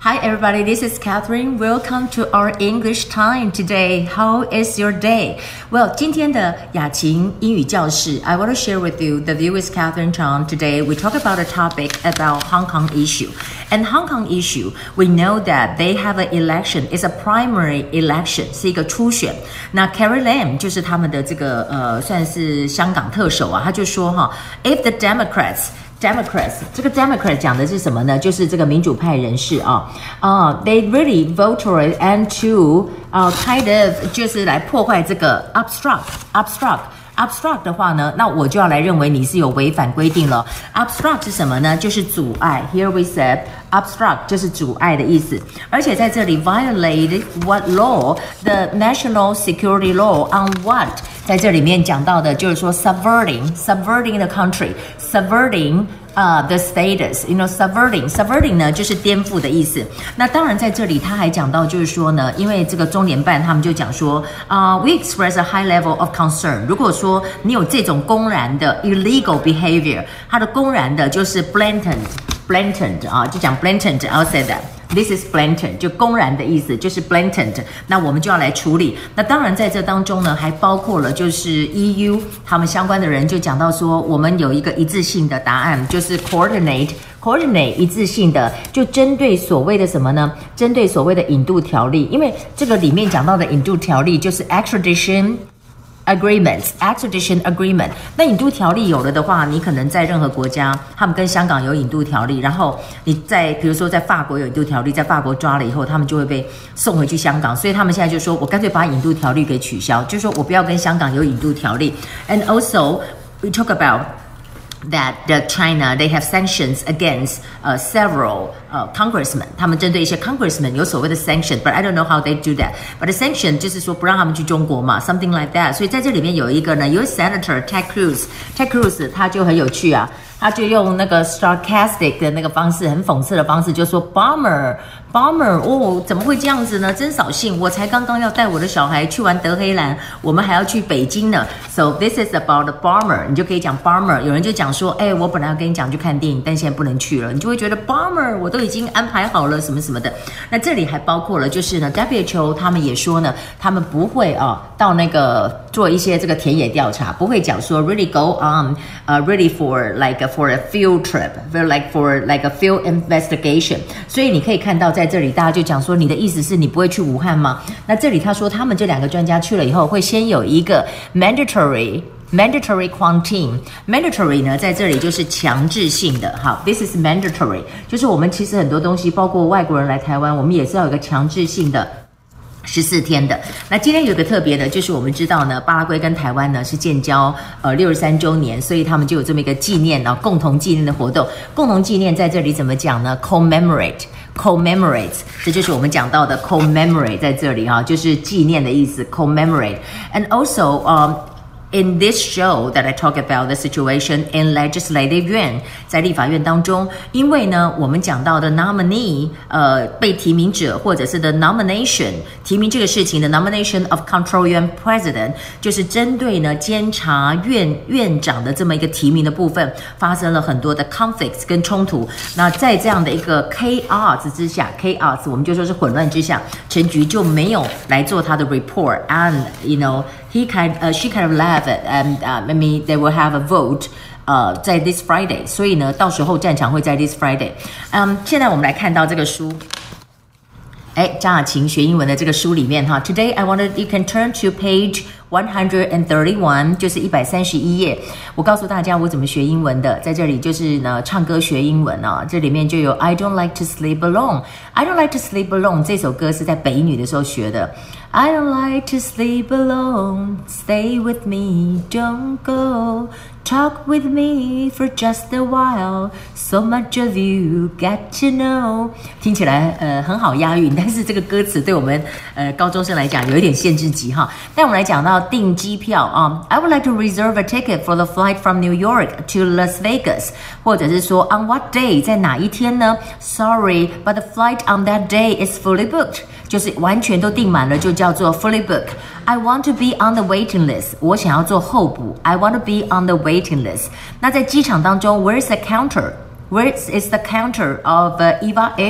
Hi, everybody. This is Catherine. Welcome to our English time today. How is your day? Well, 今天的雅琴英语教室, I want to share with you. The view is Catherine Chang. Today, we talk about a topic about Hong Kong issue. And Hong Kong issue, we know that they have an election. It's a primary election. 是一个初选。那 Carrie Lam 就是他们的这个呃，算是香港特首啊，他就说哈，If the Democrats Democrats，这个 Democrat 讲的是什么呢？就是这个民主派人士啊啊，They really voted and to 啊，kind of 就是来破坏这个 obstruct，obstruct，obstruct 的话呢，那我就要来认为你是有违反规定了。Obstruct 是什么呢？就是阻碍。Here we said obstruct 就是阻碍的意思。而且在这里 violate what law？The national security law on what？在这里面讲到的就是说 subverting，subverting the country，subverting。啊、uh,，the status，you know，subverting，subverting 呢就是颠覆的意思。那当然在这里他还讲到，就是说呢，因为这个中联办他们就讲说，啊、uh,，we express a high level of concern。如果说你有这种公然的 illegal behavior，它的公然的就是 blatant，blatant 啊，就讲 blatant，I'll say that。 This is blatant，就公然的意思，就是 blatant。那我们就要来处理。那当然在这当中呢，还包括了就是 EU 他们相关的人就讲到说，我们有一个一致性的答案，就是 coordinate，coordinate 一致性的，就针对所谓的什么呢？针对所谓的引渡条例，因为这个里面讲到的引渡条例就是 extradition。Agreements, extradition agreement。那引渡条例有了的话，你可能在任何国家，他们跟香港有引渡条例，然后你在比如说在法国有引渡条例，在法国抓了以后，他们就会被送回去香港。所以他们现在就说，我干脆把引渡条例给取消，就是说我不要跟香港有引渡条例。And also we talk about that the China they have sanctions against uh, several 呃，Congressman，他们针对一些 Congressman 有所谓的 sanction，but I don't know how they do that。But the sanction 就是说不让他们去中国嘛，something like that。所以在这里面有一个呢，U.S. Senator Ted Cruz，Ted Cruz 他就很有趣啊。他就用那个 sarcastic 的那个方式，很讽刺的方式，就说 bomber bomber 哦，怎么会这样子呢？真扫兴！我才刚刚要带我的小孩去玩德黑兰，我们还要去北京呢。So this is about the bomber，你就可以讲 bomber。有人就讲说，哎，我本来要跟你讲去看电影，但现在不能去了，你就会觉得 bomber，我都已经安排好了什么什么的。那这里还包括了，就是呢，WHO 他们也说呢，他们不会啊到那个做一些这个田野调查，不会讲说 really go on，呃，really for like。for a field trip, for like for like a field investigation。所以你可以看到，在这里大家就讲说，你的意思是你不会去武汉吗？那这里他说，他们这两个专家去了以后，会先有一个 mandatory。Mandatory quarantine mandatory 呢，在这里就是强制性的。好，this is mandatory，就是我们其实很多东西，包括外国人来台湾，我们也是要有个强制性的。十四天的，那今天有个特别的，就是我们知道呢，巴拉圭跟台湾呢是建交呃六十三周年，所以他们就有这么一个纪念啊，共同纪念的活动。共同纪念在这里怎么讲呢？commemorate，commemorate，这就是我们讲到的 commemorate 在这里哈，就是纪念的意思。commemorate，and also um In this show that I talk about the situation in legislative 院，在立法院当中，因为呢，我们讲到的 nominee，呃，被提名者或者是 the nomination 提名这个事情的 nomination of control 院 president，就是针对呢监察院院长的这么一个提名的部分，发生了很多的 conflicts 跟冲突。那在这样的一个 chaos 之下，chaos 我们就说是混乱之下，陈菊就没有来做他的 report，and you know he kind，呃、uh,，she kind of left。and uh, maybe they will have a vote 呃，在 this Friday，所以呢，到时候战场会在 this Friday。嗯，现在我们来看到这个书，哎，张雅琴学英文的这个书里面哈，Today I wanted you can turn to page one hundred and thirty one，就是一百三十一页。我告诉大家我怎么学英文的，在这里就是呢，唱歌学英文啊，这里面就有 I don't like to sleep alone。I don't like to sleep alone 这首歌是在北女的时候学的。I don't like to sleep alone. Stay with me, don't go. Talk with me for just a while. So much of you get to know. 听起来呃很好押韵，但是这个歌词对我们呃高中生来讲有一点限制级哈。但我们来讲到订机票啊，I would like to reserve a ticket for the flight from New York to Las Vegas，或者是说 on what day 在哪一天呢？Sorry, but the flight on that day is fully booked， 就是完全都订满了，就叫做 fully booked。I want to be on the waiting list，我想要做候补。I want to be on the waiting list。那在机场当中，Where is the counter？Where is the counter of Eva Air？